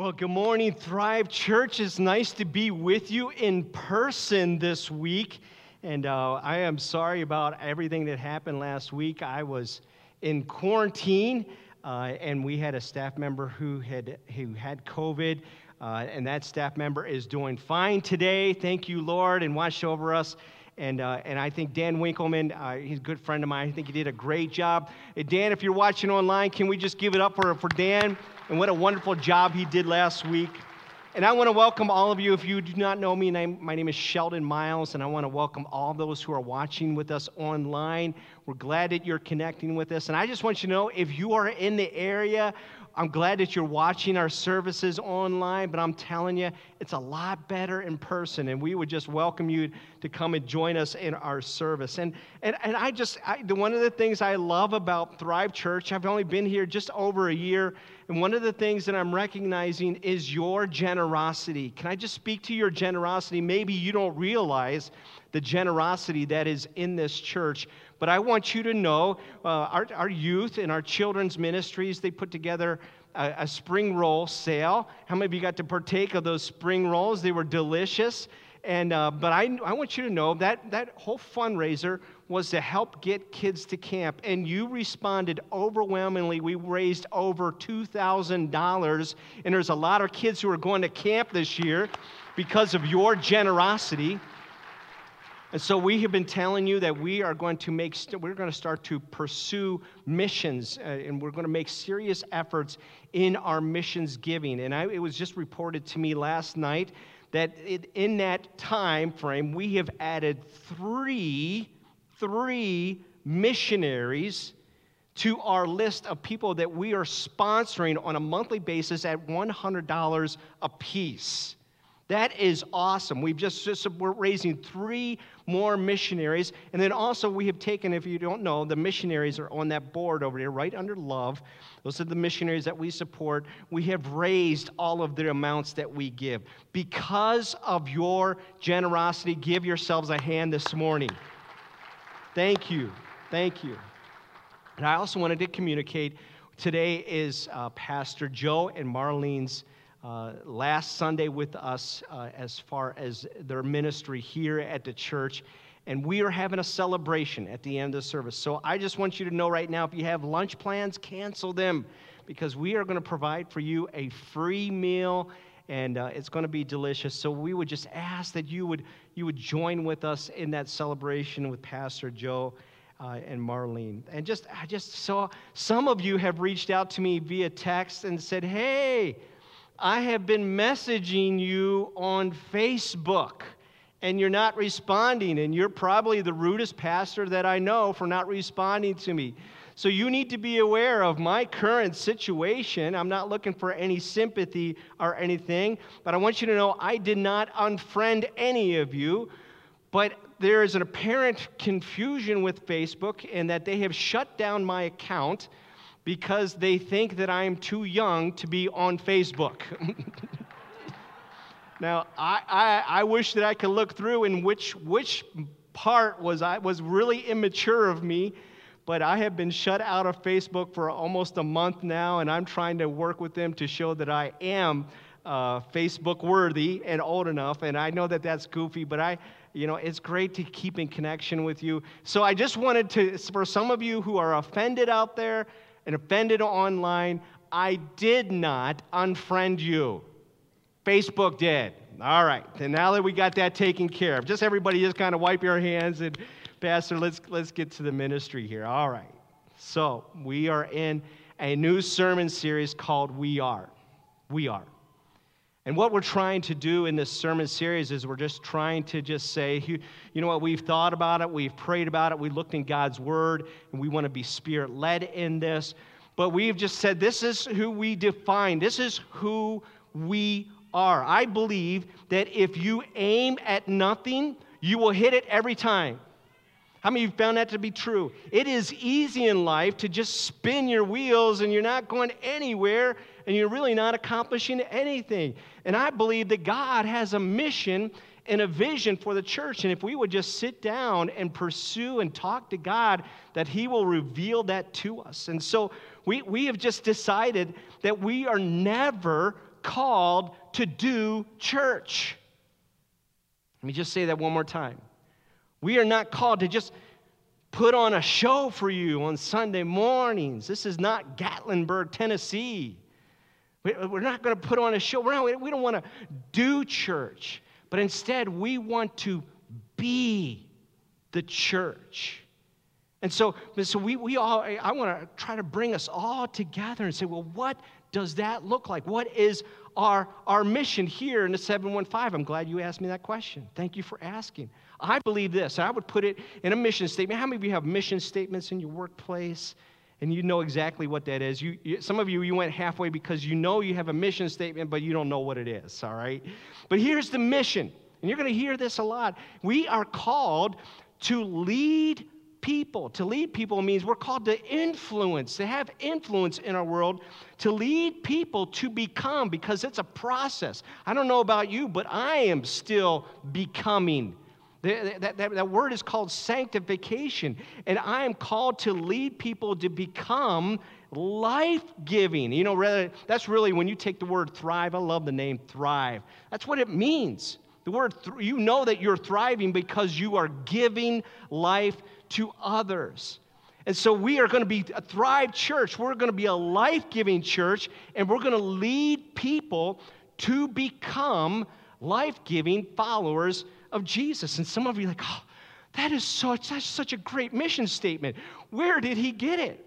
Well, good morning, Thrive Church. It's nice to be with you in person this week. And uh, I am sorry about everything that happened last week. I was in quarantine, uh, and we had a staff member who had, who had COVID. Uh, and that staff member is doing fine today. Thank you, Lord, and watch over us. And, uh, and I think Dan Winkleman, uh, he's a good friend of mine. I think he did a great job. Hey, Dan, if you're watching online, can we just give it up for, for Dan? And what a wonderful job he did last week. And I want to welcome all of you. If you do not know me, my name is Sheldon Miles, and I want to welcome all those who are watching with us online. We're glad that you're connecting with us. And I just want you to know if you are in the area I'm glad that you're watching our services online, but I'm telling you, it's a lot better in person. And we would just welcome you to come and join us in our service. And, and, and I just, I, one of the things I love about Thrive Church, I've only been here just over a year. And one of the things that I'm recognizing is your generosity. Can I just speak to your generosity? Maybe you don't realize the generosity that is in this church. But I want you to know uh, our, our youth and our children's ministries, they put together a, a spring roll sale. How many of you got to partake of those spring rolls? They were delicious. And, uh, but I, I want you to know that that whole fundraiser was to help get kids to camp. And you responded overwhelmingly. We raised over $2,000. And there's a lot of kids who are going to camp this year because of your generosity. And so we have been telling you that we are going to make, we we're going to start to pursue missions, uh, and we're going to make serious efforts in our missions giving. And I, it was just reported to me last night that it, in that time frame, we have added three, three missionaries to our list of people that we are sponsoring on a monthly basis at $100 a piece. That is awesome. We've just, just, we're raising three more missionaries. And then also we have taken, if you don't know, the missionaries are on that board over there, right under love. Those are the missionaries that we support. We have raised all of the amounts that we give. Because of your generosity, give yourselves a hand this morning. Thank you. Thank you. And I also wanted to communicate today is uh, Pastor Joe and Marlene's uh, last Sunday with us uh, as far as their ministry here at the church. And we are having a celebration at the end of the service. So I just want you to know right now if you have lunch plans, cancel them because we are going to provide for you a free meal and uh, it's going to be delicious. So we would just ask that you would, you would join with us in that celebration with Pastor Joe. Uh, and Marlene. And just, I just saw some of you have reached out to me via text and said, Hey, I have been messaging you on Facebook and you're not responding, and you're probably the rudest pastor that I know for not responding to me. So you need to be aware of my current situation. I'm not looking for any sympathy or anything, but I want you to know I did not unfriend any of you, but there is an apparent confusion with Facebook in that they have shut down my account because they think that I am too young to be on Facebook. now, I, I, I, wish that I could look through in which, which part was, I, was really immature of me, but I have been shut out of Facebook for almost a month now, and I'm trying to work with them to show that I am uh, Facebook worthy and old enough. And I know that that's goofy, but I, you know, it's great to keep in connection with you. So I just wanted to, for some of you who are offended out there, and offended online, I did not unfriend you. Facebook did. All right. And now that we got that taken care of, just everybody just kind of wipe your hands and Pastor, let's let's get to the ministry here. All right. So we are in a new sermon series called We Are. We Are. And what we're trying to do in this sermon series is we're just trying to just say, you know what, we've thought about it, we've prayed about it, we looked in God's word, and we want to be spirit led in this. But we've just said, this is who we define, this is who we are. I believe that if you aim at nothing, you will hit it every time. How many of you found that to be true? It is easy in life to just spin your wheels and you're not going anywhere and you're really not accomplishing anything. And I believe that God has a mission and a vision for the church. And if we would just sit down and pursue and talk to God, that He will reveal that to us. And so we, we have just decided that we are never called to do church. Let me just say that one more time. We are not called to just put on a show for you on Sunday mornings. This is not Gatlinburg, Tennessee. We're not going to put on a show. Not, we don't want to do church, but instead we want to be the church. And so, so we, we all, I want to try to bring us all together and say, well, what does that look like? What is our, our mission here in the 715? I'm glad you asked me that question. Thank you for asking. I believe this. I would put it in a mission statement. How many of you have mission statements in your workplace? And you know exactly what that is. You, you, some of you, you went halfway because you know you have a mission statement, but you don't know what it is, all right? But here's the mission, and you're going to hear this a lot. We are called to lead people. To lead people means we're called to influence, to have influence in our world, to lead people to become, because it's a process. I don't know about you, but I am still becoming. That, that, that, word is called sanctification. And I am called to lead people to become life giving. You know, rather, that's really when you take the word thrive. I love the name thrive. That's what it means. The word, th- you know that you're thriving because you are giving life to others. And so we are going to be a Thrive church. We're going to be a life giving church, and we're going to lead people to become life giving followers of Jesus. And some of you are like, oh, that is such, that's such a great mission statement. Where did he get it?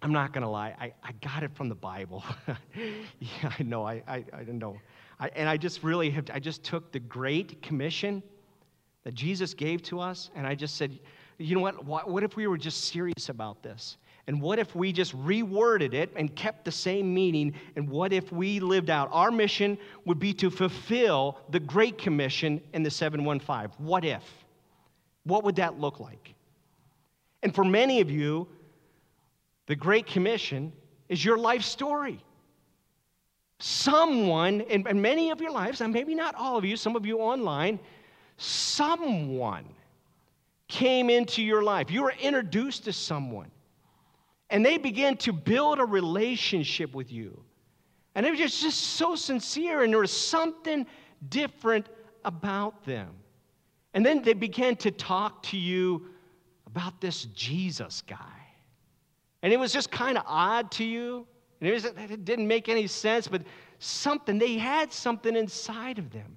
I'm not going to lie, I, I got it from the Bible. yeah, I know, I, I, I don't know. I, and I just really have, I just took the Great Commission that Jesus gave to us, and I just said, you know what? What if we were just serious about this? And what if we just reworded it and kept the same meaning? And what if we lived out? Our mission would be to fulfill the Great Commission in the 715. What if? What would that look like? And for many of you, the Great Commission is your life story. Someone, in many of your lives, and maybe not all of you, some of you online, someone came into your life. You were introduced to someone, and they began to build a relationship with you. And it was just, just so sincere, and there was something different about them. And then they began to talk to you about this Jesus guy. And it was just kind of odd to you. And it, was, it didn't make any sense, but something, they had something inside of them.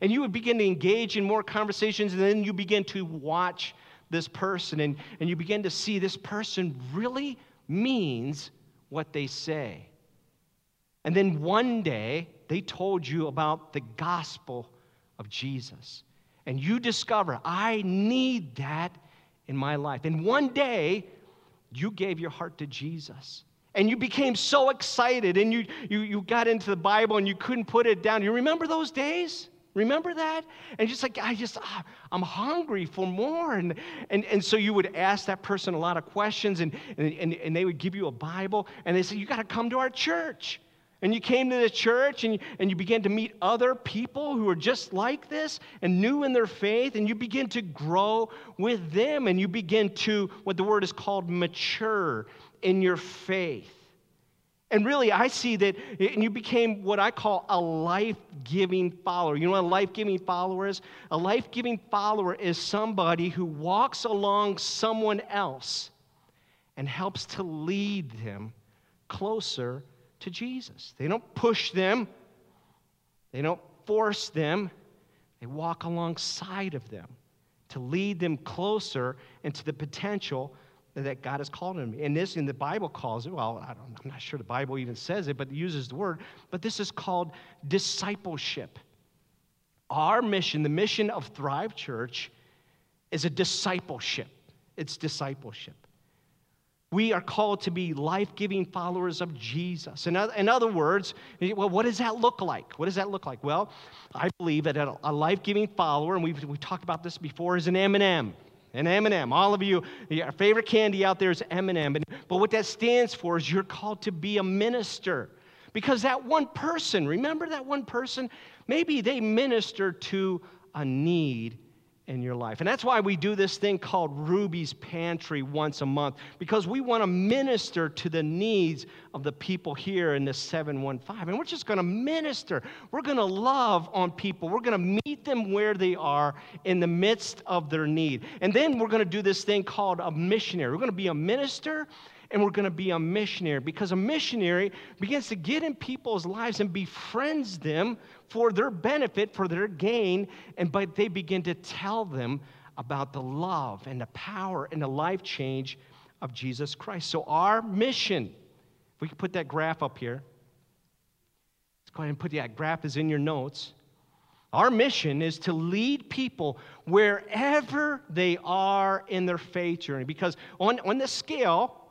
And you would begin to engage in more conversations, and then you begin to watch this person, and, and you begin to see this person really means what they say. And then one day, they told you about the gospel of Jesus. And you discover, I need that in my life. And one day, you gave your heart to Jesus. And you became so excited, and you, you, you got into the Bible and you couldn't put it down. You remember those days? Remember that? And just like, I just, ah, I'm hungry for more. And, and, and so you would ask that person a lot of questions, and, and, and they would give you a Bible, and they say, You got to come to our church. And you came to the church and you, and you began to meet other people who are just like this and new in their faith, and you begin to grow with them, and you begin to, what the word is called, mature in your faith. And really, I see that and you became what I call a life giving follower. You know what a life giving follower is? A life giving follower is somebody who walks along someone else and helps to lead them closer to Jesus. They don't push them, they don't force them, they walk alongside of them to lead them closer into the potential that God has called me, And this in the Bible calls it, well, I am not sure the Bible even says it, but it uses the word, but this is called discipleship. Our mission, the mission of Thrive Church, is a discipleship. It's discipleship. We are called to be life giving followers of Jesus. In other, in other words, well, what does that look like? What does that look like? Well, I believe that a life giving follower, and we've, we've talked about this before, is an M&M M&M. All of you, your favorite candy out there is M&M. But what that stands for is you're called to be a minister. Because that one person, remember that one person? Maybe they minister to a need in your life. And that's why we do this thing called Ruby's Pantry once a month, because we want to minister to the needs of the people here in the 715. And we're just going to minister. We're going to love on people. We're going to meet them where they are in the midst of their need. And then we're going to do this thing called a missionary. We're going to be a minister and we're going to be a missionary because a missionary begins to get in people's lives and befriends them for their benefit, for their gain, and but they begin to tell them about the love and the power and the life change of Jesus Christ. So our mission, if we can put that graph up here, let's go ahead and put that graph is in your notes. Our mission is to lead people wherever they are in their faith journey. Because on, on the scale,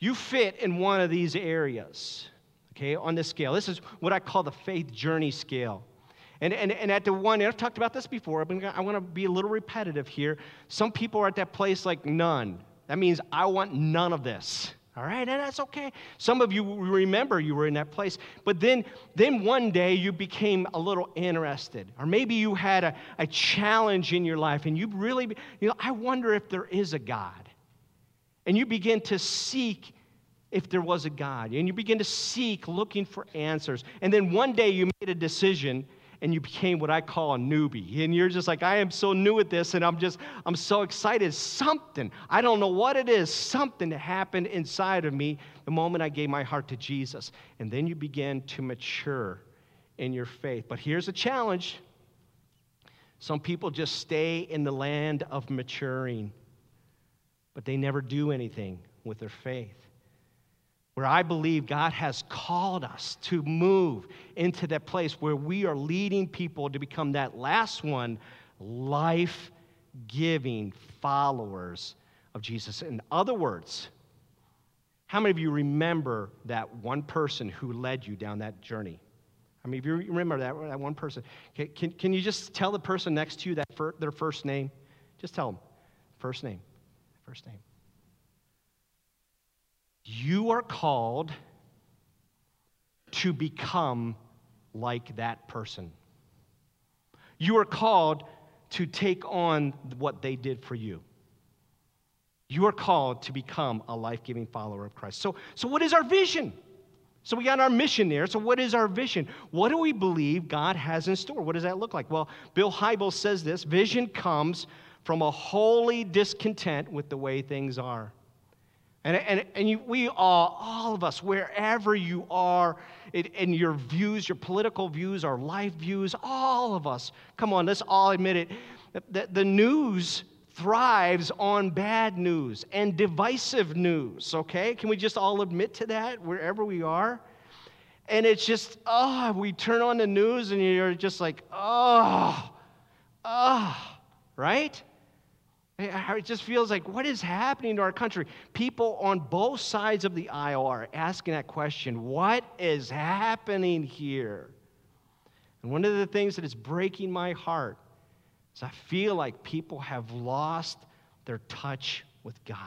you fit in one of these areas, okay, on this scale. This is what I call the faith journey scale. And, and, and at the one, I've talked about this before, but I want to be a little repetitive here. Some people are at that place like none. That means I want none of this. All right, and that's okay. Some of you remember you were in that place, but then, then one day you became a little interested, or maybe you had a, a challenge in your life, and you really, you know, I wonder if there is a God and you begin to seek if there was a God. And you begin to seek, looking for answers. And then one day you made a decision and you became what I call a newbie. And you're just like, I am so new at this and I'm just, I'm so excited. Something, I don't know what it is, something happened inside of me the moment I gave my heart to Jesus. And then you begin to mature in your faith. But here's a challenge some people just stay in the land of maturing but they never do anything with their faith. Where I believe God has called us to move into that place where we are leading people to become that last one, life giving followers of Jesus. In other words, how many of you remember that one person who led you down that journey? I mean, if you remember that, that one person, can, can, can you just tell the person next to you that fir- their first name? Just tell them, first name first name. You are called to become like that person. You are called to take on what they did for you. You are called to become a life giving follower of Christ. So, so, what is our vision? So, we got our mission there. So, what is our vision? What do we believe God has in store? What does that look like? Well, Bill Hybels says this vision comes from a holy discontent with the way things are. And, and, and you, we all, all of us, wherever you are, in your views, your political views, our life views, all of us, come on, let's all admit it. The, the news thrives on bad news and divisive news, okay? Can we just all admit to that wherever we are? And it's just, oh, we turn on the news and you're just like, oh, oh, right? It just feels like, what is happening to our country? People on both sides of the aisle are asking that question what is happening here? And one of the things that is breaking my heart is I feel like people have lost their touch with God.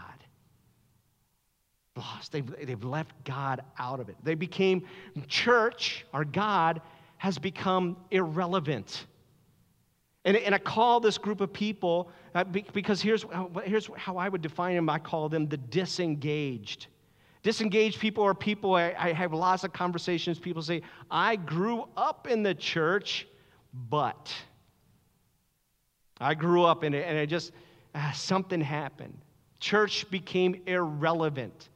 Lost. They've, they've left God out of it. They became, church, our God, has become irrelevant. And, and I call this group of people, uh, because here's, here's how I would define them I call them the disengaged. Disengaged people are people, I, I have lots of conversations. People say, I grew up in the church, but I grew up in it and it just, uh, something happened. Church became irrelevant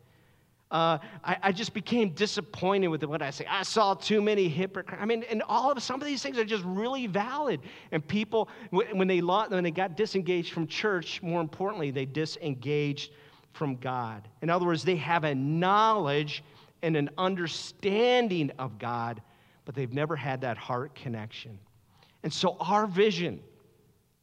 uh, I, I, just became disappointed with what I say. I saw too many hypocrites. I mean, and all of some of these things are just really valid. And people, when they when they got disengaged from church, more importantly, they disengaged from God. In other words, they have a knowledge and an understanding of God, but they've never had that heart connection. And so, our vision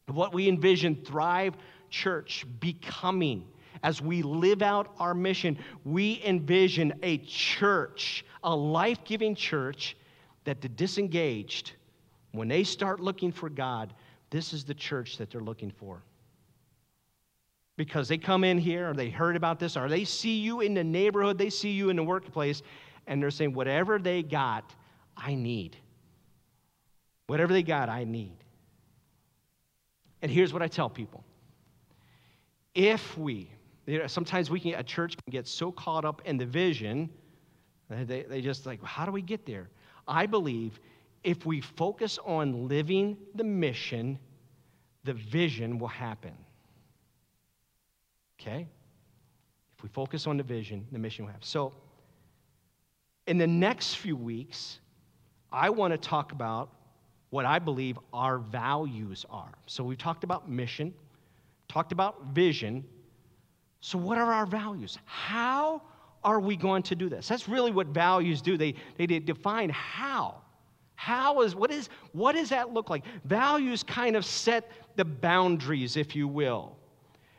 what we envision Thrive Church becoming as we live out our mission, we envision a church, a life giving church that the disengaged, when they start looking for God, this is the church that they're looking for. Because they come in here, or they heard about this, or they see you in the neighborhood, they see you in the workplace, and they're saying, whatever they got, I need. Whatever they got, I need. And here's what I tell people if we, you know, sometimes we can, a church can get so caught up in the vision, they, they just like, how do we get there? I believe if we focus on living the mission, the vision will happen. Okay? If we focus on the vision, the mission will happen. So, in the next few weeks, I want to talk about what I believe our values are. So, we've talked about mission, talked about vision. So, what are our values? How are we going to do this? That's really what values do. They, they define how. How is, what is, what does that look like? Values kind of set the boundaries, if you will.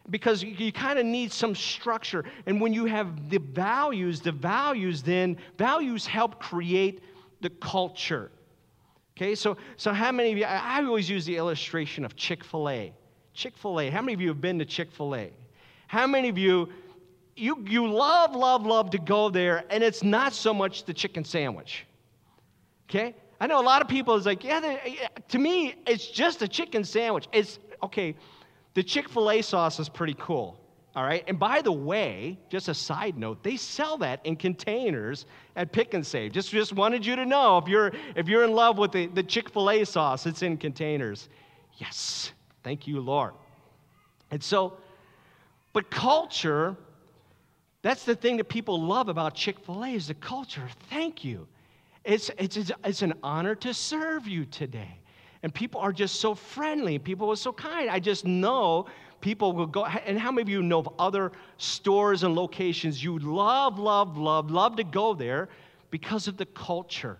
Because you, you kind of need some structure. And when you have the values, the values then, values help create the culture. Okay, so, so how many of you, I, always use the illustration of Chick fil A. Chick fil A, how many of you have been to Chick fil A? How many of you, you, you love, love, love to go there, and it's not so much the chicken sandwich? Okay? I know a lot of people is like, yeah, to me, it's just a chicken sandwich. It's okay. The Chick fil A sauce is pretty cool. All right. And by the way, just a side note, they sell that in containers at Pick and Save. Just, just wanted you to know if you're if you're in love with the, the Chick-fil-A sauce, it's in containers. Yes. Thank you, Lord. And so, but culture, that's the thing that people love about Chick-fil-A is the culture. Thank you. It's, it's, it's an honor to serve you today. And people are just so friendly. People are so kind. I just know people will go. And how many of you know of other stores and locations you love, love, love, love to go there because of the culture?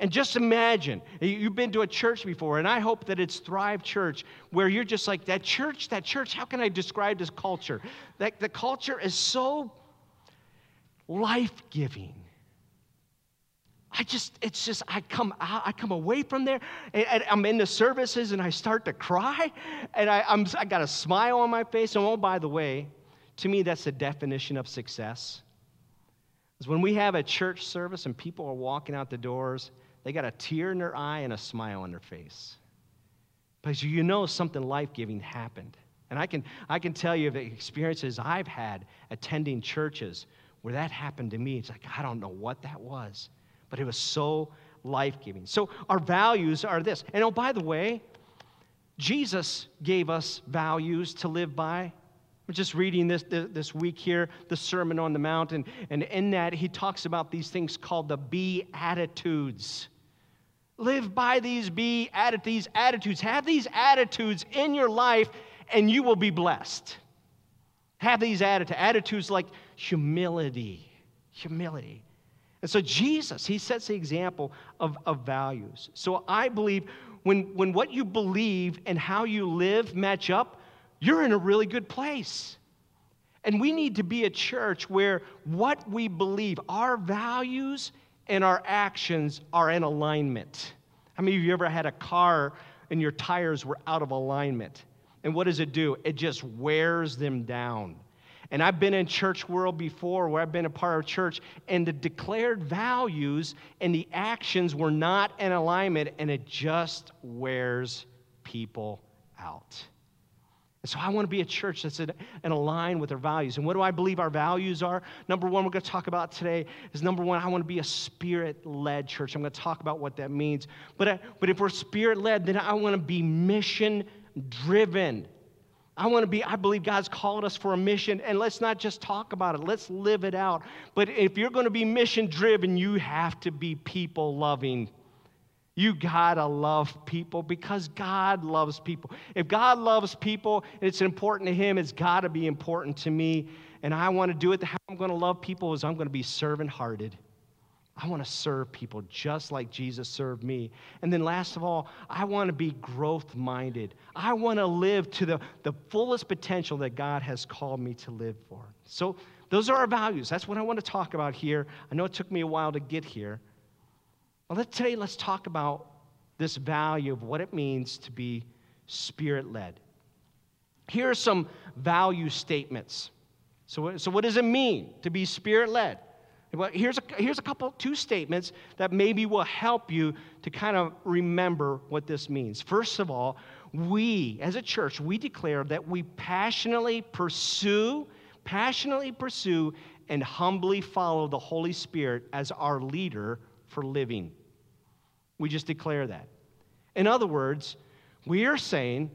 And just imagine, you've been to a church before, and I hope that it's Thrive Church, where you're just like, that church, that church, how can I describe this culture? That the culture is so life giving. I just, it's just, I come out, I come away from there, and, and I'm in the services, and I start to cry, and I, I'm, I got a smile on my face. And oh, by the way, to me, that's the definition of success. Is when we have a church service and people are walking out the doors, they got a tear in their eye and a smile on their face. Because you know something life giving happened. And I can, I can tell you the experiences I've had attending churches where that happened to me. It's like, I don't know what that was but it was so life giving. So, our values are this. And oh, by the way, Jesus gave us values to live by. We're just reading this, this week here, the Sermon on the Mount, and, and in that he talks about these things called the Beatitudes. Live by these be these attitudes. Have these attitudes in your life, and you will be blessed. Have these attitudes, attitudes like humility, humility. And so Jesus, he sets the example of, of values. So I believe when, when what you believe and how you live match up, you're in a really good place. And we need to be a church where what we believe, our values and our actions are in alignment. How many of you ever had a car and your tires were out of alignment? And what does it do? It just wears them down. And I've been in church world before where I've been a part of church, and the declared values and the actions were not in alignment, and it just wears people out. And so I want to be a church that's in, in with our values. And what do I believe our values are? Number one, we're going to talk about today is number one, I want to be a spirit led church. I'm going to talk about what that means. But, uh, but if we're spirit led, then I want to be mission driven. I want to be, I believe God's called us for a mission, and let's not just talk about it, let's live it out. But if you're going to be mission driven, you have to be people loving. You gotta love people because God loves people. If God loves people it's important to Him, it's gotta be important to me. And I want to do it. How I'm gonna love people is I'm gonna be servant hearted. I want to serve people just like Jesus served me. And then, last of all, I want to be growth minded. I want to live to the, the fullest potential that God has called me to live for. So, those are our values. That's what I want to talk about here. I know it took me a while to get here. Well, let, today, let's talk about this value of what it means to be spirit led. Here are some value statements. So, so, what does it mean to be spirit led? Well, here's a, here's a couple, two statements that maybe will help you to kind of remember what this means. First of all, we, as a church, we declare that we passionately pursue, passionately pursue, and humbly follow the Holy Spirit as our leader for living. We just declare that. In other words, we are saying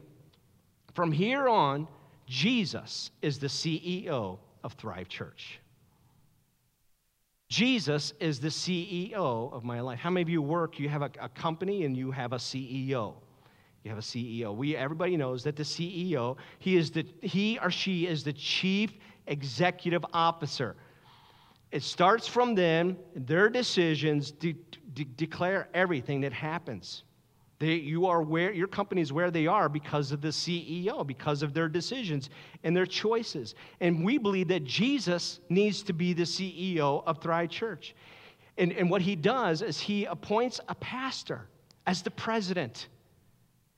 from here on, Jesus is the CEO of Thrive Church. Jesus is the CEO of my life. How many of you work, you have a, a, company and you have a CEO? You have a CEO. We, everybody knows that the CEO, he, is the, he or she is the chief executive officer. It starts from them, their decisions de- de- declare everything that happens. They, you are where your company is where they are because of the CEO, because of their decisions and their choices. And we believe that Jesus needs to be the CEO of Thrive Church. And, and what he does is he appoints a pastor as the president.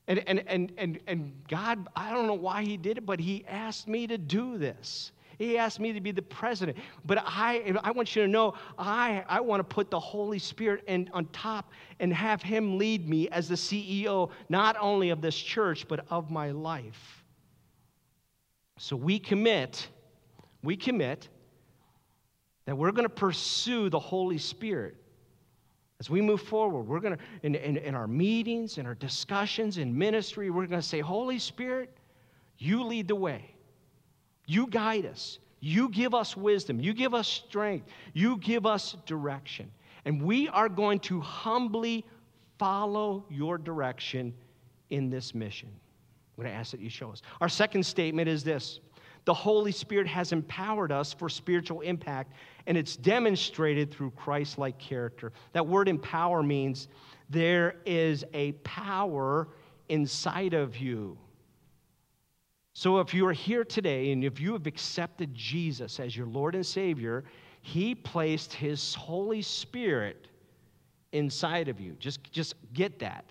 And, and, and, and, and God, I don't know why he did it, but he asked me to do this. He asked me to be the president. But I, I want you to know, I, I want to put the Holy Spirit in, on top and have Him lead me as the CEO, not only of this church, but of my life. So we commit, we commit that we're going to pursue the Holy Spirit. As we move forward, we're going to, in, in, in our meetings, in our discussions, in ministry, we're going to say, Holy Spirit, you lead the way. You guide us. You give us wisdom. You give us strength. You give us direction. And we are going to humbly follow your direction in this mission. I'm going to ask that you show us. Our second statement is this the Holy Spirit has empowered us for spiritual impact, and it's demonstrated through Christ like character. That word empower means there is a power inside of you. So if you are here today and if you have accepted Jesus as your Lord and Savior, He placed His Holy Spirit inside of you. Just, just get that.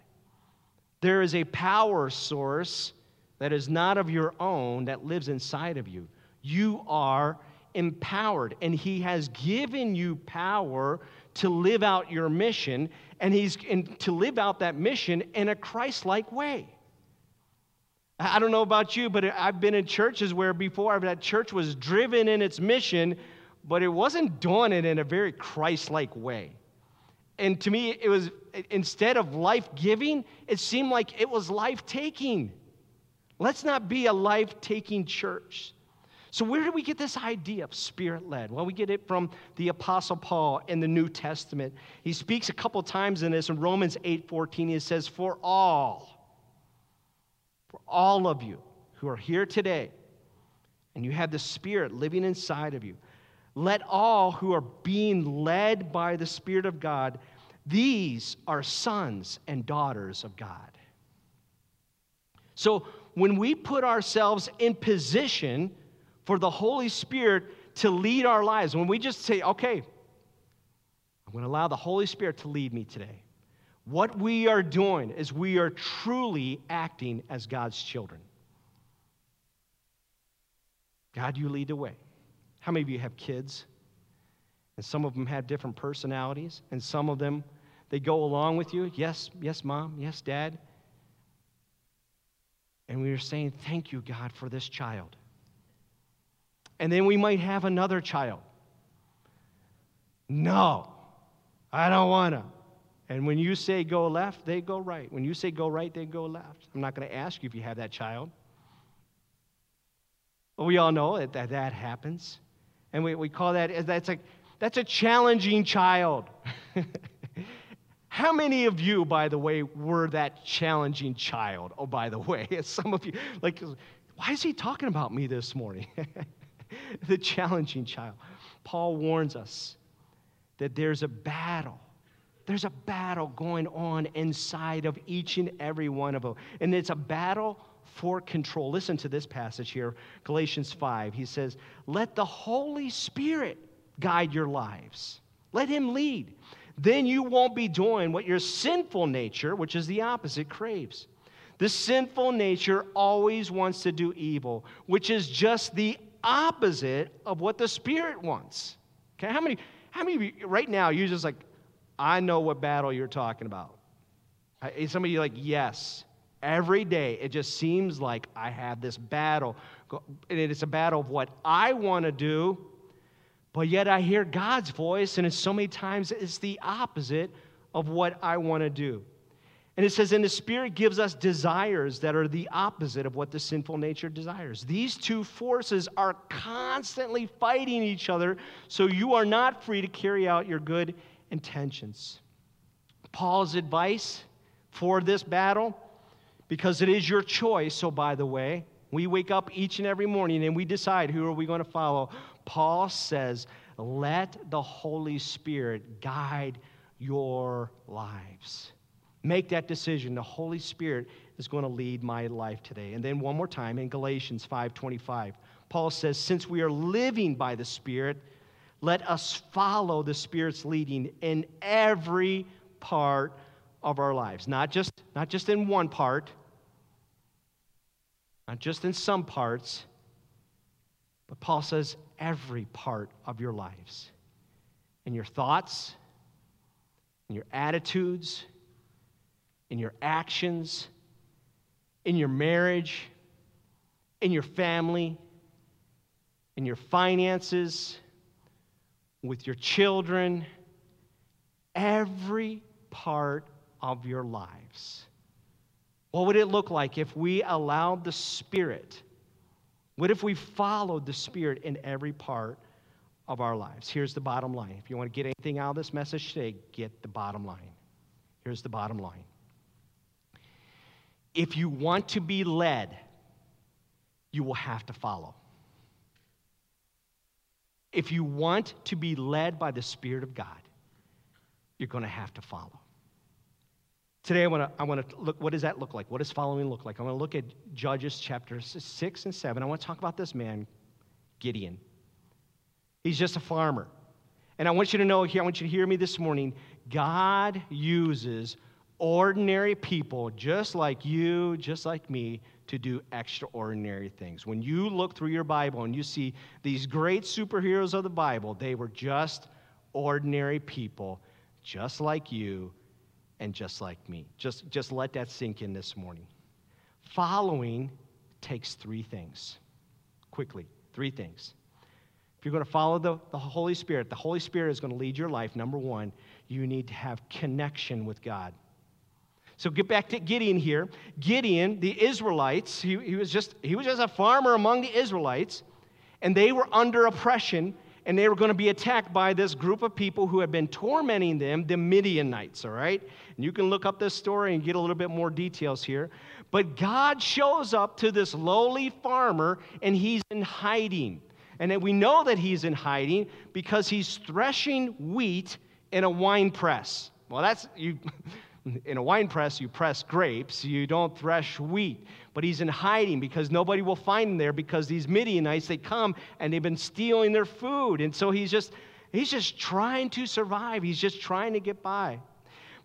There is a power source that is not of your own that lives inside of you. You are empowered, and He has given you power to live out your mission, and He's in, to live out that mission in a Christ like way. I don't know about you, but I've been in churches where before that church was driven in its mission, but it wasn't doing it in a very Christ like way. And to me, it was instead of life giving, it seemed like it was life taking. Let's not be a life taking church. So, where do we get this idea of spirit led? Well, we get it from the Apostle Paul in the New Testament. He speaks a couple times in this in Romans 8 14. He says, For all, for all of you who are here today and you have the Spirit living inside of you, let all who are being led by the Spirit of God, these are sons and daughters of God. So when we put ourselves in position for the Holy Spirit to lead our lives, when we just say, okay, I'm going to allow the Holy Spirit to lead me today. What we are doing is we are truly acting as God's children. God, you lead the way. How many of you have kids? And some of them have different personalities, and some of them, they go along with you. Yes, yes, mom. Yes, dad. And we are saying, Thank you, God, for this child. And then we might have another child. No, I don't want to. And when you say go left, they go right. When you say go right, they go left. I'm not going to ask you if you have that child. But we all know that that, happens. And we, we call that, that's, a, that's a challenging child. How many of you, by the way, were that challenging child? Oh, by the way, some of you, like, why is he talking about me this morning? the challenging child. Paul warns us that there's a battle there's a battle going on inside of each and every one of them. And it's a battle for control. Listen to this passage here, Galatians 5. He says, Let the Holy Spirit guide your lives, let Him lead. Then you won't be doing what your sinful nature, which is the opposite, craves. The sinful nature always wants to do evil, which is just the opposite of what the Spirit wants. Okay, how many, how many you right now, you're just like, I know what battle you're talking about. Some of you like, yes. Every day, it just seems like I have this battle. And it's a battle of what I want to do, but yet I hear God's voice, and it's so many times it's the opposite of what I want to do. And it says, and the Spirit gives us desires that are the opposite of what the sinful nature desires. These two forces are constantly fighting each other, so you are not free to carry out your good intentions. Paul's advice for this battle because it is your choice. So, by the way, we wake up each and every morning and we decide who are we going to follow. Paul says, let the Holy Spirit guide your lives. Make that decision. The Holy Spirit is going to lead my life today. And then one more time in Galatians 5:25, Paul says, "Since we are living by the Spirit, let us follow the Spirit's leading in every part of our lives. Not just, not just in one part, not just in some parts, but Paul says every part of your lives. In your thoughts, in your attitudes, in your actions, in your marriage, in your family, in your finances, with your children, every part of your lives. What would it look like if we allowed the Spirit? What if we followed the Spirit in every part of our lives? Here's the bottom line. If you want to get anything out of this message today, get the bottom line. Here's the bottom line. If you want to be led, you will have to follow. If you want to be led by the Spirit of God, you're going to have to follow. Today, I want to I want to look. What does that look like? What does following look like? I want to look at Judges chapters six and seven. I want to talk about this man, Gideon. He's just a farmer, and I want you to know here. I want you to hear me this morning. God uses ordinary people, just like you, just like me, to do extraordinary things. When you look through your Bible and you see these great superheroes of the Bible, they were just ordinary people, just like you and just like me. Just, just let that sink in this morning. Following takes three things. Quickly, three things. If you're going to follow the, the Holy Spirit, the Holy Spirit is going to lead your life. Number one, you need to have connection with God. So get back to Gideon here. Gideon, the Israelites, he, he, was just, he was just a farmer among the Israelites, and they were under oppression and they were going to be attacked by this group of people who had been tormenting them, the Midianites, all right? And you can look up this story and get a little bit more details here. But God shows up to this lowly farmer, and he's in hiding. And we know that he's in hiding because he's threshing wheat in a wine press. Well, that's you. in a wine press, you press grapes, you don't thresh wheat. But he's in hiding because nobody will find him there because these Midianites, they come and they've been stealing their food. And so he's just, he's just trying to survive. He's just trying to get by.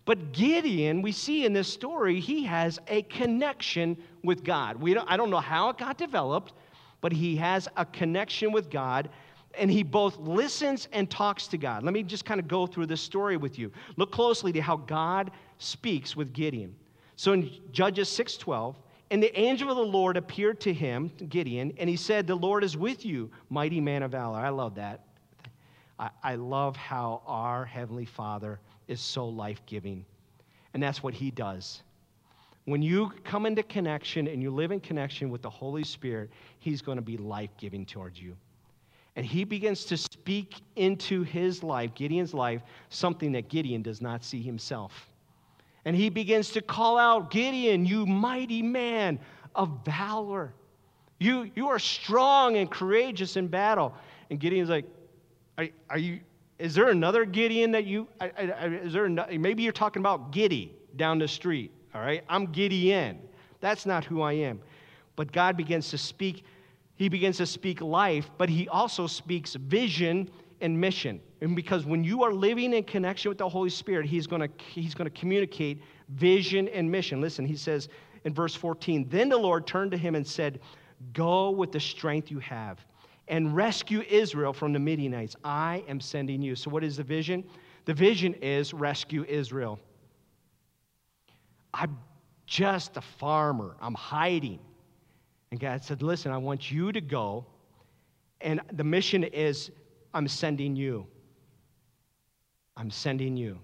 But Gideon, we see in this story, he has a connection with God. We don't, I don't know how it got developed, but he has a connection with God and he both listens and talks to God. Let me just kind of go through this story with you. Look closely to how God speaks with Gideon. So in Judges 6:12, and the angel of the Lord appeared to him, Gideon, and he said, The Lord is with you, mighty man of valor. I love that. I, I love how our Heavenly Father is so life giving. And that's what he does. When you come into connection and you live in connection with the Holy Spirit, he's going to be life giving towards you. And he begins to speak into his life, Gideon's life, something that Gideon does not see himself. And he begins to call out, Gideon, you mighty man of valor. You, you are strong and courageous in battle. And Gideon's like, are, are you, is there another Gideon that you, I, I, is there, maybe you're talking about Giddy down the street, all right? I'm Gideon. That's not who I am. But God begins to speak, he begins to speak life, but he also speaks vision and mission. And because when you are living in connection with the Holy Spirit, He's going to He's going to communicate vision and mission. Listen, He says in verse 14, Then the Lord turned to him and said, Go with the strength you have and rescue Israel from the Midianites. I am sending you. So, what is the vision? The vision is rescue Israel. I'm just a farmer. I'm hiding. And God said, Listen, I want you to go, and the mission is I'm sending you. I'm sending you.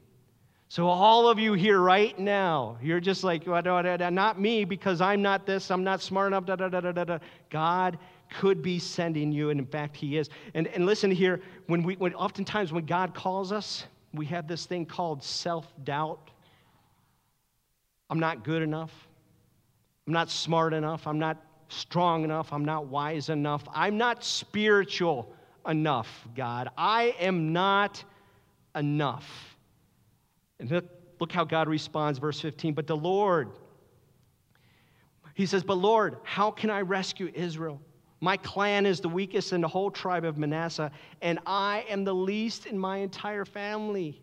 So, all of you here right now, you're just like, well, not me because I'm not this, I'm not smart enough. Da, da, da, da, da. God could be sending you, and in fact, He is. And, and listen here, when we, when, oftentimes when God calls us, we have this thing called self doubt. I'm not good enough. I'm not smart enough. I'm not strong enough. I'm not wise enough. I'm not spiritual enough, God. I am not enough. And look, look how God responds, verse 15. But the Lord, he says, But Lord, how can I rescue Israel? My clan is the weakest in the whole tribe of Manasseh, and I am the least in my entire family.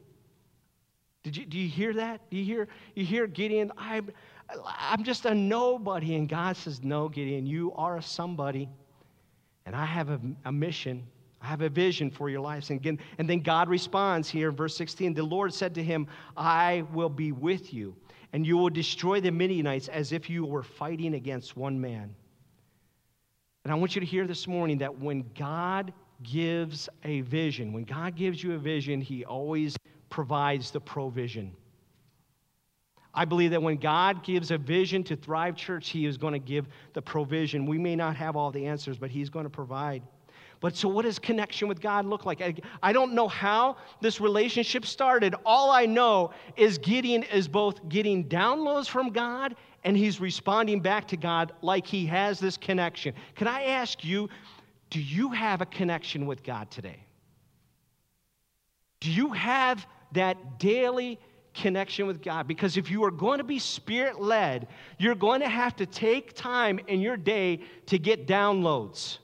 Did you, do you hear that? Do you hear, you hear Gideon? I'm, I'm just a nobody. And God says, No, Gideon, you are a somebody, and I have a, a mission. I have a vision for your lives. And, again, and then God responds here, in verse 16 The Lord said to him, I will be with you, and you will destroy the Midianites as if you were fighting against one man. And I want you to hear this morning that when God gives a vision, when God gives you a vision, He always provides the provision. I believe that when God gives a vision to Thrive Church, He is going to give the provision. We may not have all the answers, but He's going to provide. But so, what does connection with God look like? I, I, don't know how this relationship started. All I know is Gideon is both getting downloads from God and he's responding back to God like he has this connection. Can I ask you, do you have a connection with God today? Do you have that daily connection with God? Because if you are going to be spirit led, you're going to have to take time in your day to get downloads.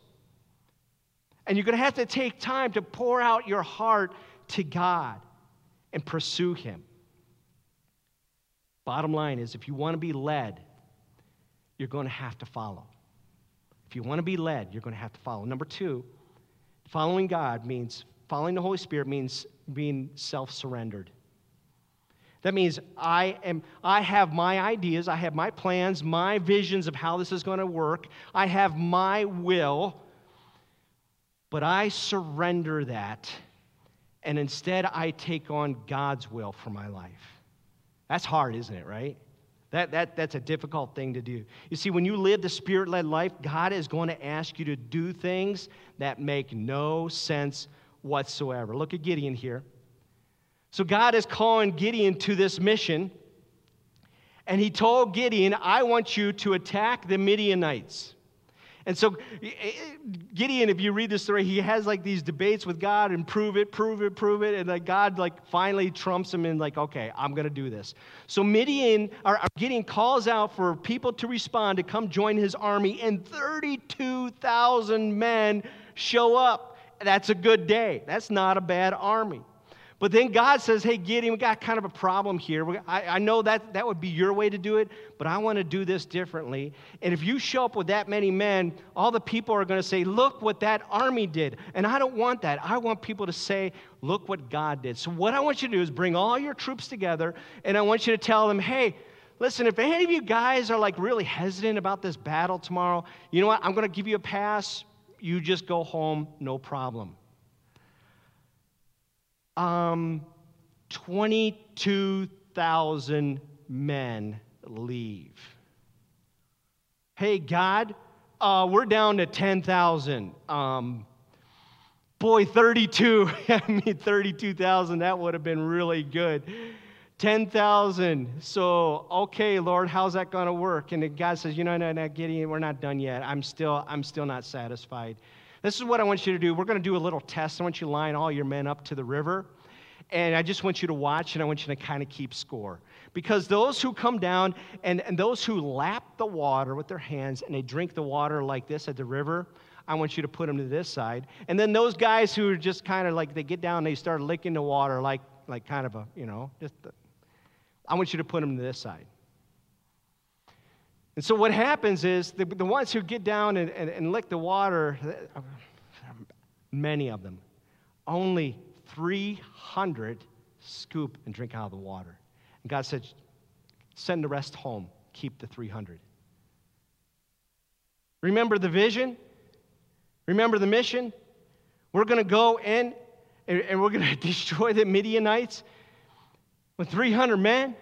And you're going to have to take time to pour out your heart to God and pursue Him. Bottom line is if you want to be led, you're going to have to follow. If you want to be led, you're going to have to follow. Number two, following God means, following the Holy Spirit means being self surrendered. That means I am I have my ideas, I have my plans, my visions of how this is going to work. I have my will, but I surrender that, and instead I take on God's will for my life. That's hard, isn't it, right? That, that, that's a difficult thing to do. You see, when you live the spirit led life, God is going to ask you to do things that make no sense whatsoever. Look at Gideon here. So, God is calling Gideon to this mission, and he told Gideon, I want you to attack the Midianites. And so eh, eh, Gideon, if you read the story, he has like these debates with God and prove it, prove it, prove it. And like God like finally trumps him in like, okay, I'm gonna do this. So Midian or Gideon calls out for people to respond to come join his army, and 32,000 men show up. That's a good day. That's not a bad army. But then God says, hey, Gideon, we got kind of a problem here. I, I know that that would be your way to do it, but I want to do this differently. And if you show up with that many men, all the people are going to say, look what that army did. And I don't want that. I want people to say, look what God did. So what I want you to do is bring all your troops together, and I want you to tell them, hey, listen, if any of you guys are like really hesitant about this battle tomorrow, you know what? I'm going to give you a pass. You just go home, no problem um, 22,000 men leave. Hey, God, uh, we're down to 10,000. Um, boy, 32, I mean, 32,000, that would have been really good. 10,000. So, okay, Lord, how's that going to work? And God says, you know, no, not Gideon, we're not done yet. I'm still, I'm still not satisfied. This is what I want you to do. We're going to do a little test. I want you to line all your men up to the river. And I just want you to watch and I want you to kind of keep score. Because those who come down and, and those who lap the water with their hands and they drink the water like this at the river, I want you to put them to this side. And then those guys who are just kind of like, they get down, they start licking the water like, like kind of a, you know, just, the, I want you to put them to this side. And so what happens is the, the ones who get down and, and, and lick the water, many of them, only 300 scoop and drink out of the water. And God said, send the rest home. keep the 300. Remember the vision? Remember the mission? We're going to go in and, and we're going to destroy the Midianites with 300 men?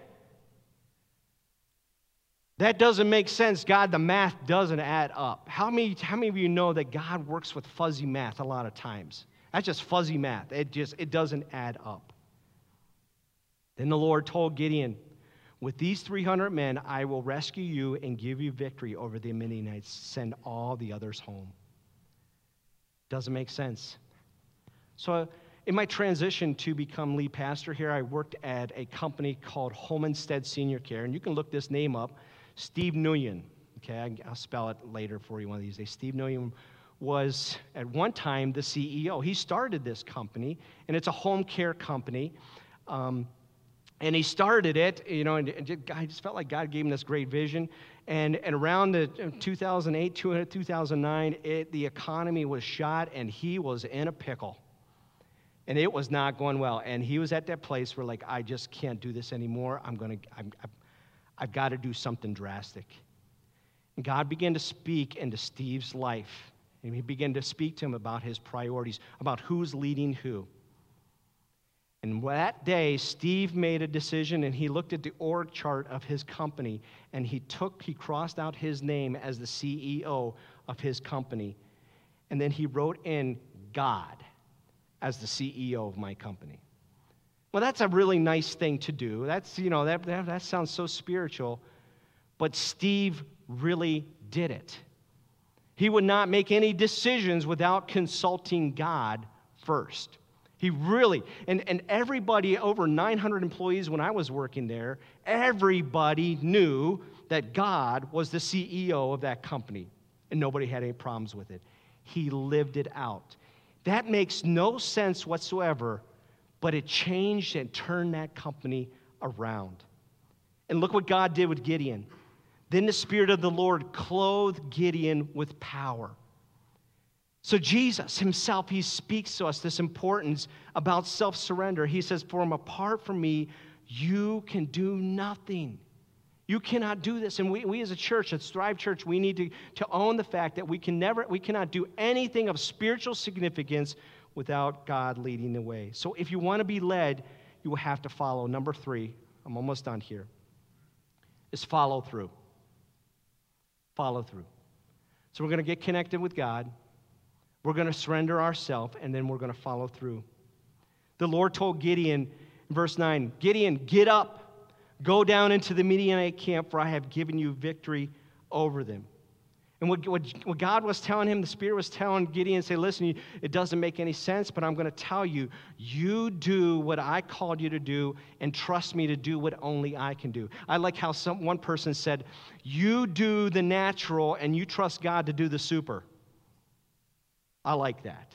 That doesn't make sense. God, the math doesn't add up. How many, how many of you know that God works with fuzzy math a lot of times? That's just fuzzy math. It just it doesn't add up. Then the Lord told Gideon, With these 300 men, I will rescue you and give you victory over the Midianites. Send all the others home. Doesn't make sense. So, in my transition to become lead pastor here, I worked at a company called Home Instead Senior Care, and you can look this name up. Steve Nguyen. Okay, I'll spell it later for you one of these days. Steve Nguyen was at one time the CEO. He started this company, and it's a home care company. Um, and he started it, you know, and, I just felt like God gave him this great vision. And, and around the 2008, 2009, it, the economy was shot, and he was in a pickle. And it was not going well. And he was at that place where, like, I just can't do this anymore. I'm going to, I'm, I've got to do something drastic. And God began to speak into Steve's life. And he began to speak to him about his priorities, about who's leading who. And that day, Steve made a decision and he looked at the org chart of his company and he took, he crossed out his name as the CEO of his company. And then he wrote in God as the CEO of my company. Well, that's a really nice thing to do. That's, you know, that, that, that sounds so spiritual. But Steve really did it. He would not make any decisions without consulting God first. He really, and, and everybody, over 900 employees when I was working there, everybody knew that God was the CEO of that company, and nobody had any problems with it. He lived it out. That makes no sense whatsoever but it changed and turned that company around. And look what God did with Gideon. Then the Spirit of the Lord clothed Gideon with power. So, Jesus himself, he speaks to us this importance about self surrender. He says, For apart from me, you can do nothing. You cannot do this. And we, we as a church, at Thrive Church, we need to, to own the fact that we can never, we cannot do anything of spiritual significance without God leading the way. So if you want to be led, you will have to follow. Number three, I'm almost done here, is follow through. Follow through. So we're going to get connected with God. We're going to surrender ourselves, and then we're going to follow through. The Lord told Gideon, verse 9, Gideon, get up, go down into the Midianite camp, for I have given you victory over them. And what, what, what, God was telling him, the Spirit was telling Gideon, say, listen, it doesn't make any sense, but I'm going to tell you, you do what I called you to do and trust me to do what only I can do. I like how some, one person said, you do the natural and you trust God to do the super. I like that.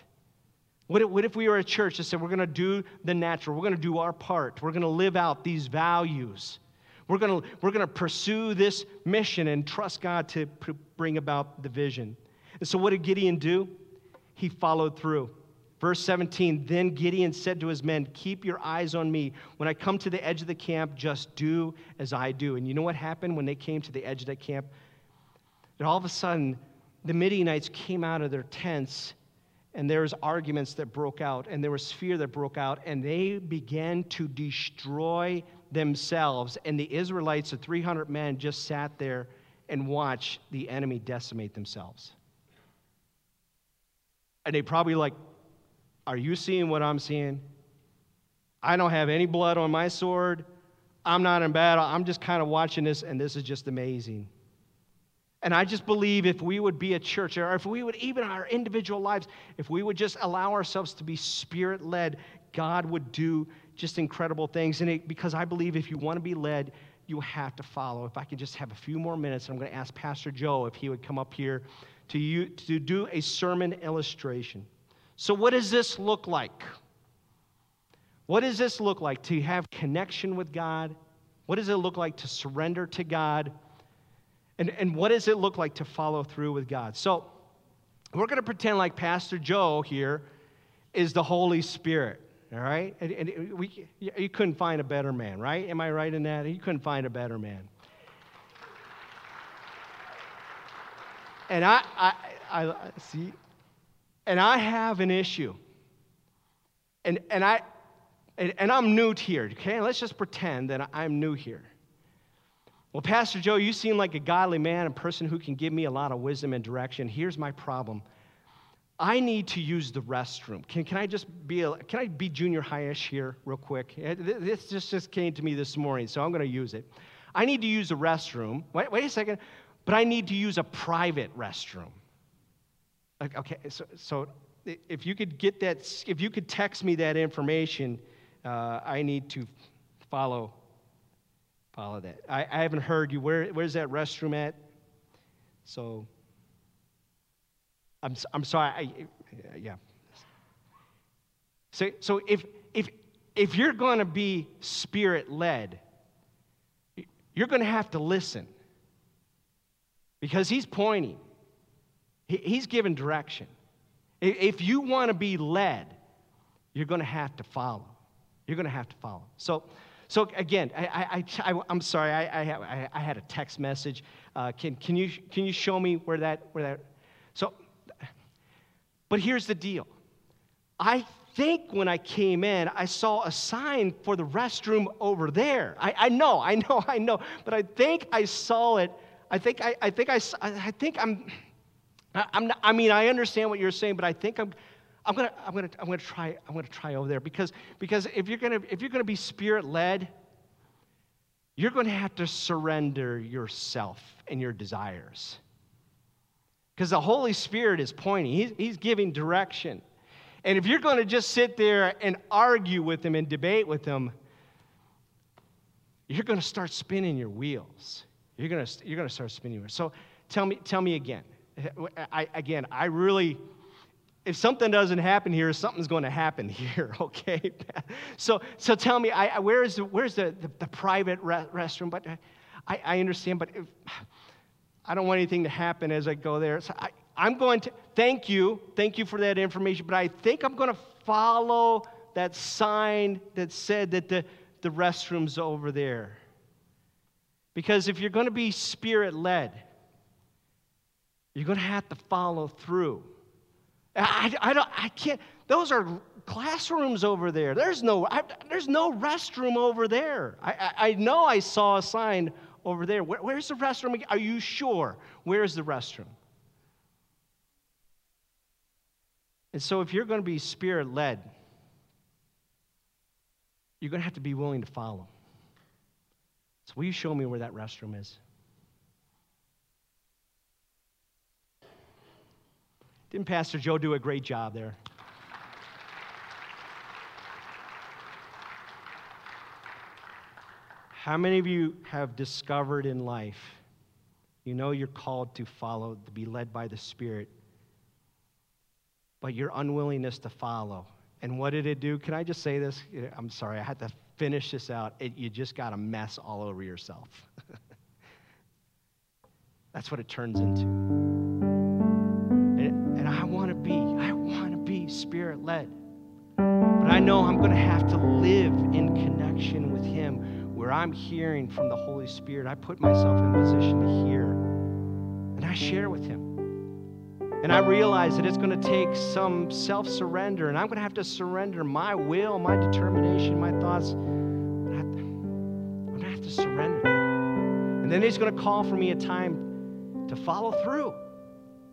What if, what if we were a church that said, we're going to do the natural, we're going to do our part, we're going to live out these values? We're going we're to pursue this mission and trust God to bring about the vision. And so, what did Gideon do? He followed through. Verse 17 Then Gideon said to his men, Keep your eyes on me. When I come to the edge of the camp, just do as I do. And you know what happened when they came to the edge of that camp? That all of a sudden, the Midianites came out of their tents and there was arguments that broke out and there was fear that broke out and they began to destroy themselves, and the Israelites, the 300 men, just sat there and watched the enemy decimate themselves. And they probably like, Are you seeing what I'm seeing? I don't have any blood on my sword. I'm not in battle. I'm just kind of watching this, and this is just amazing. And I just believe if we would be a church, or if we would, even our individual lives, if we would just allow ourselves to be spirit led, God would do just incredible things. And it, because I believe if you want to be led, you have to follow. If I could just have a few more minutes, I'm going to ask Pastor Joe if he would come up here to, you, to do a sermon illustration. So, what does this look like? What does this look like to have connection with God? What does it look like to surrender to God? And, and what does it look like to follow through with God? So, we're going to pretend like Pastor Joe here is the Holy Spirit. All right? And, and we, you couldn't find a better man, right? Am I right in that? You couldn't find a better man. and I, I, I see, and I have an issue. And, and, I, and, and I'm new here, okay? Let's just pretend that I'm new here. Well, Pastor Joe, you seem like a godly man, a person who can give me a lot of wisdom and direction. Here's my problem. I need to use the restroom. Can, can I just be a, can I be junior highish here real quick? This just, just came to me this morning, so I'm going to use it. I need to use the restroom. Wait, wait a second, but I need to use a private restroom. Okay, so, so if you could get that, if you could text me that information, uh, I need to follow follow that. I, I haven't heard you. Where, where's that restroom at? So I'm, I'm sorry. I, yeah. So, so if, if, if you're going to be spirit led, you're going to have to listen because he's pointing, he's giving direction. If you want to be led, you're going to have to follow. You're going to have to follow. So, so again, I, I, I, am sorry, I, I, I, had a text message. Uh, can, can, you, can you show me where that, where that? So but here's the deal I think when I came in, I saw a sign for the restroom over there. I, I know, I know, I know, but I think I saw it. I think I, I think I, I think I'm, I'm not, I mean, I understand what you're saying, but I think I'm, I'm gonna, I'm gonna, I'm gonna try, I'm gonna try over there because, because if you're gonna, if you're gonna be spirit led, you're gonna have to surrender yourself and your desires. Because the Holy Spirit is pointing, he's, he's giving direction. And if you're going to just sit there and argue with him and debate with him, you're going to start spinning your wheels. You're going to, you're going to start spinning your wheels. So tell me, tell me again. I, again, I really, if something doesn't happen here, something's going to happen here, okay? so, so tell me, I, where is the, where's the, the, the private re- restroom? But uh, I, I understand, but if, I don't want anything to happen as I go there. So I, I'm going to, thank you, thank you for that information, but I think I'm going to follow that sign that said that the, the restroom's over there. Because if you're going to be spirit led, you're going to have to follow through. I, I, don't, I can't, those are classrooms over there. There's no, I, there's no restroom over there. I, I, I know I saw a sign over there. Where, where's the restroom? Are you sure? Where's the restroom? And so, if you're going to be spirit led, you're going to have to be willing to follow. So, will you show me where that restroom is? Didn't Pastor Joe do a great job there? How many of you have discovered in life, you know you're called to follow, to be led by the Spirit, but your unwillingness to follow? And what did it do? Can I just say this? I'm sorry, I had to finish this out. It, you just got a mess all over yourself. That's what it turns into. And, and I want to be, I want to be spirit led. But I know I'm going to have to live in connection with Him where I'm hearing from the Holy Spirit, I put myself in position to hear and I share with Him. And I realize that it's going to take some self surrender, and I'm going to have to surrender my will, my determination, my thoughts. I'm going to have to surrender that. And then He's going to call for me a time to follow through.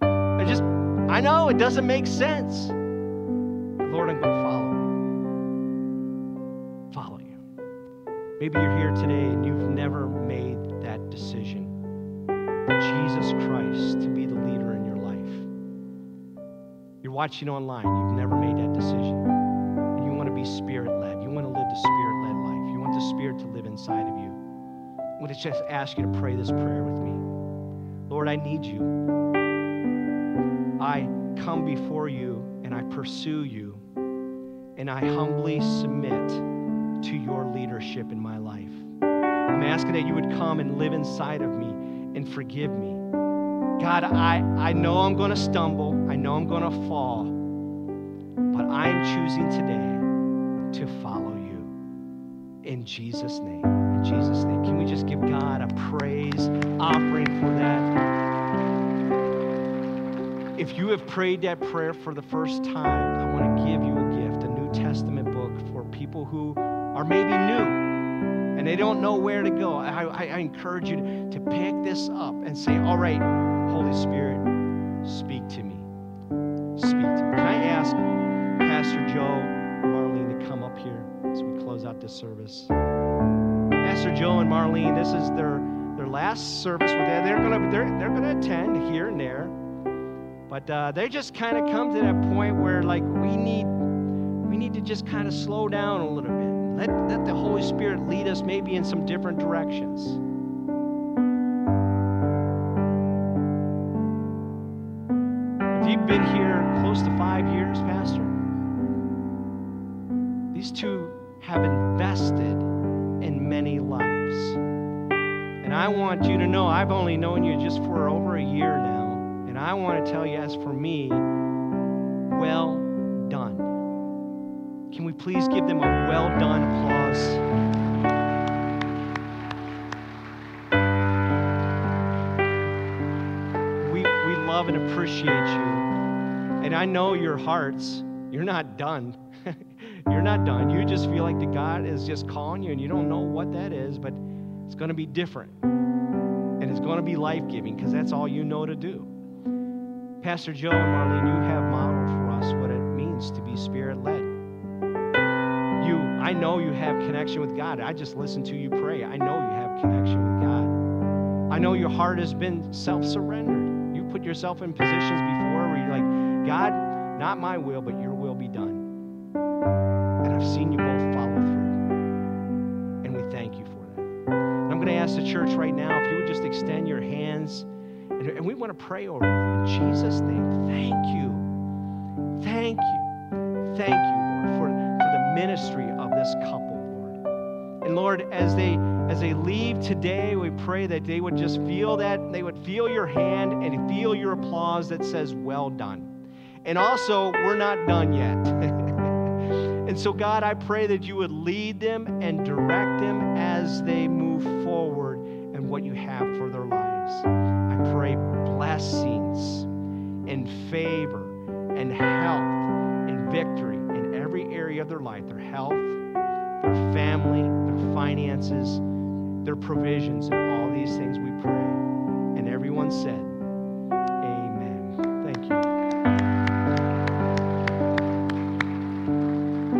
I just, I know it doesn't make sense. Lord, I'm going to follow. Maybe you're here today and you've never made that decision. Jesus Christ to be the leader in your life. You're watching online, you've never made that decision. And you want to be spirit led. You want to live the spirit led life. You want the spirit to live inside of you. I'm to just ask you to pray this prayer with me. Lord, I need you. I come before you and I pursue you and I humbly submit to your leadership in my life. I'm asking that you would come and live inside of me and forgive me. God, I, I know I'm going to stumble, I know I'm going to fall, but I am choosing today to follow you. In Jesus' name. In Jesus' name. Can we just give God a praise offering for that? if you have prayed that prayer for the first time, I want to give you a gift, a New Testament book for people who are maybe new and they don't know where to go. I, I, I encourage you to, to pick this up and say, All right, Holy Spirit, speak to me. Speak to me. Can I ask Pastor Joe, Marlene to come up here as we close out this service? Pastor Joe and Marlene, this is their, their last service with them. They're gonna they're, they're gonna attend here and there. But uh, they just kind of come to that point where like we need we need to just kind of slow down a little bit. Let, let the Holy Spirit lead us maybe in some different directions. If you've been here close to five years, Pastor, these two have invested in many lives. And I want you to know I've only known you just for over a year now. And I want to tell you, as for me, well. Can we please give them a well done applause? We, we love and appreciate you. And I know your hearts, you're not done. you're not done. You just feel like the God is just calling you and you don't know what that is, but it's going to be different. And it's going to be life giving because that's all you know to do. Pastor Joe and Marlene, you have modeled for us what it means to be spirit led. I know you have connection with God. I just listen to you pray. I know you have connection with God. I know your heart has been self surrendered. You put yourself in positions before where you're like, God, not my will, but your will be done. And I've seen you both follow through. And we thank you for that. And I'm going to ask the church right now if you would just extend your hands and we want to pray over them in Jesus' name. Thank you. Thank you. Thank you, Lord, for, for the ministry of this couple, Lord. And Lord, as they as they leave today, we pray that they would just feel that, they would feel your hand and feel your applause that says, Well done. And also, we're not done yet. and so, God, I pray that you would lead them and direct them as they move forward and what you have for their lives I pray blessings and favor and health and victory every area of their life their health, their family, their finances, their provisions, and all these things we pray. And everyone said, Amen. Thank you.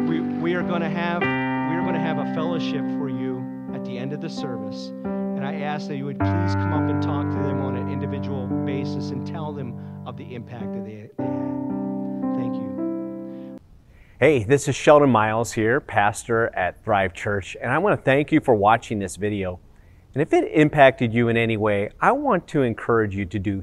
We, we are going to have we are going to have a fellowship for you at the end of the service. And I ask that you would please come up and talk to them on an individual basis and tell them of the impact that they, they had. Hey, this is Sheldon Miles here, pastor at Thrive Church, and I want to thank you for watching this video. And if it impacted you in any way, I want to encourage you to do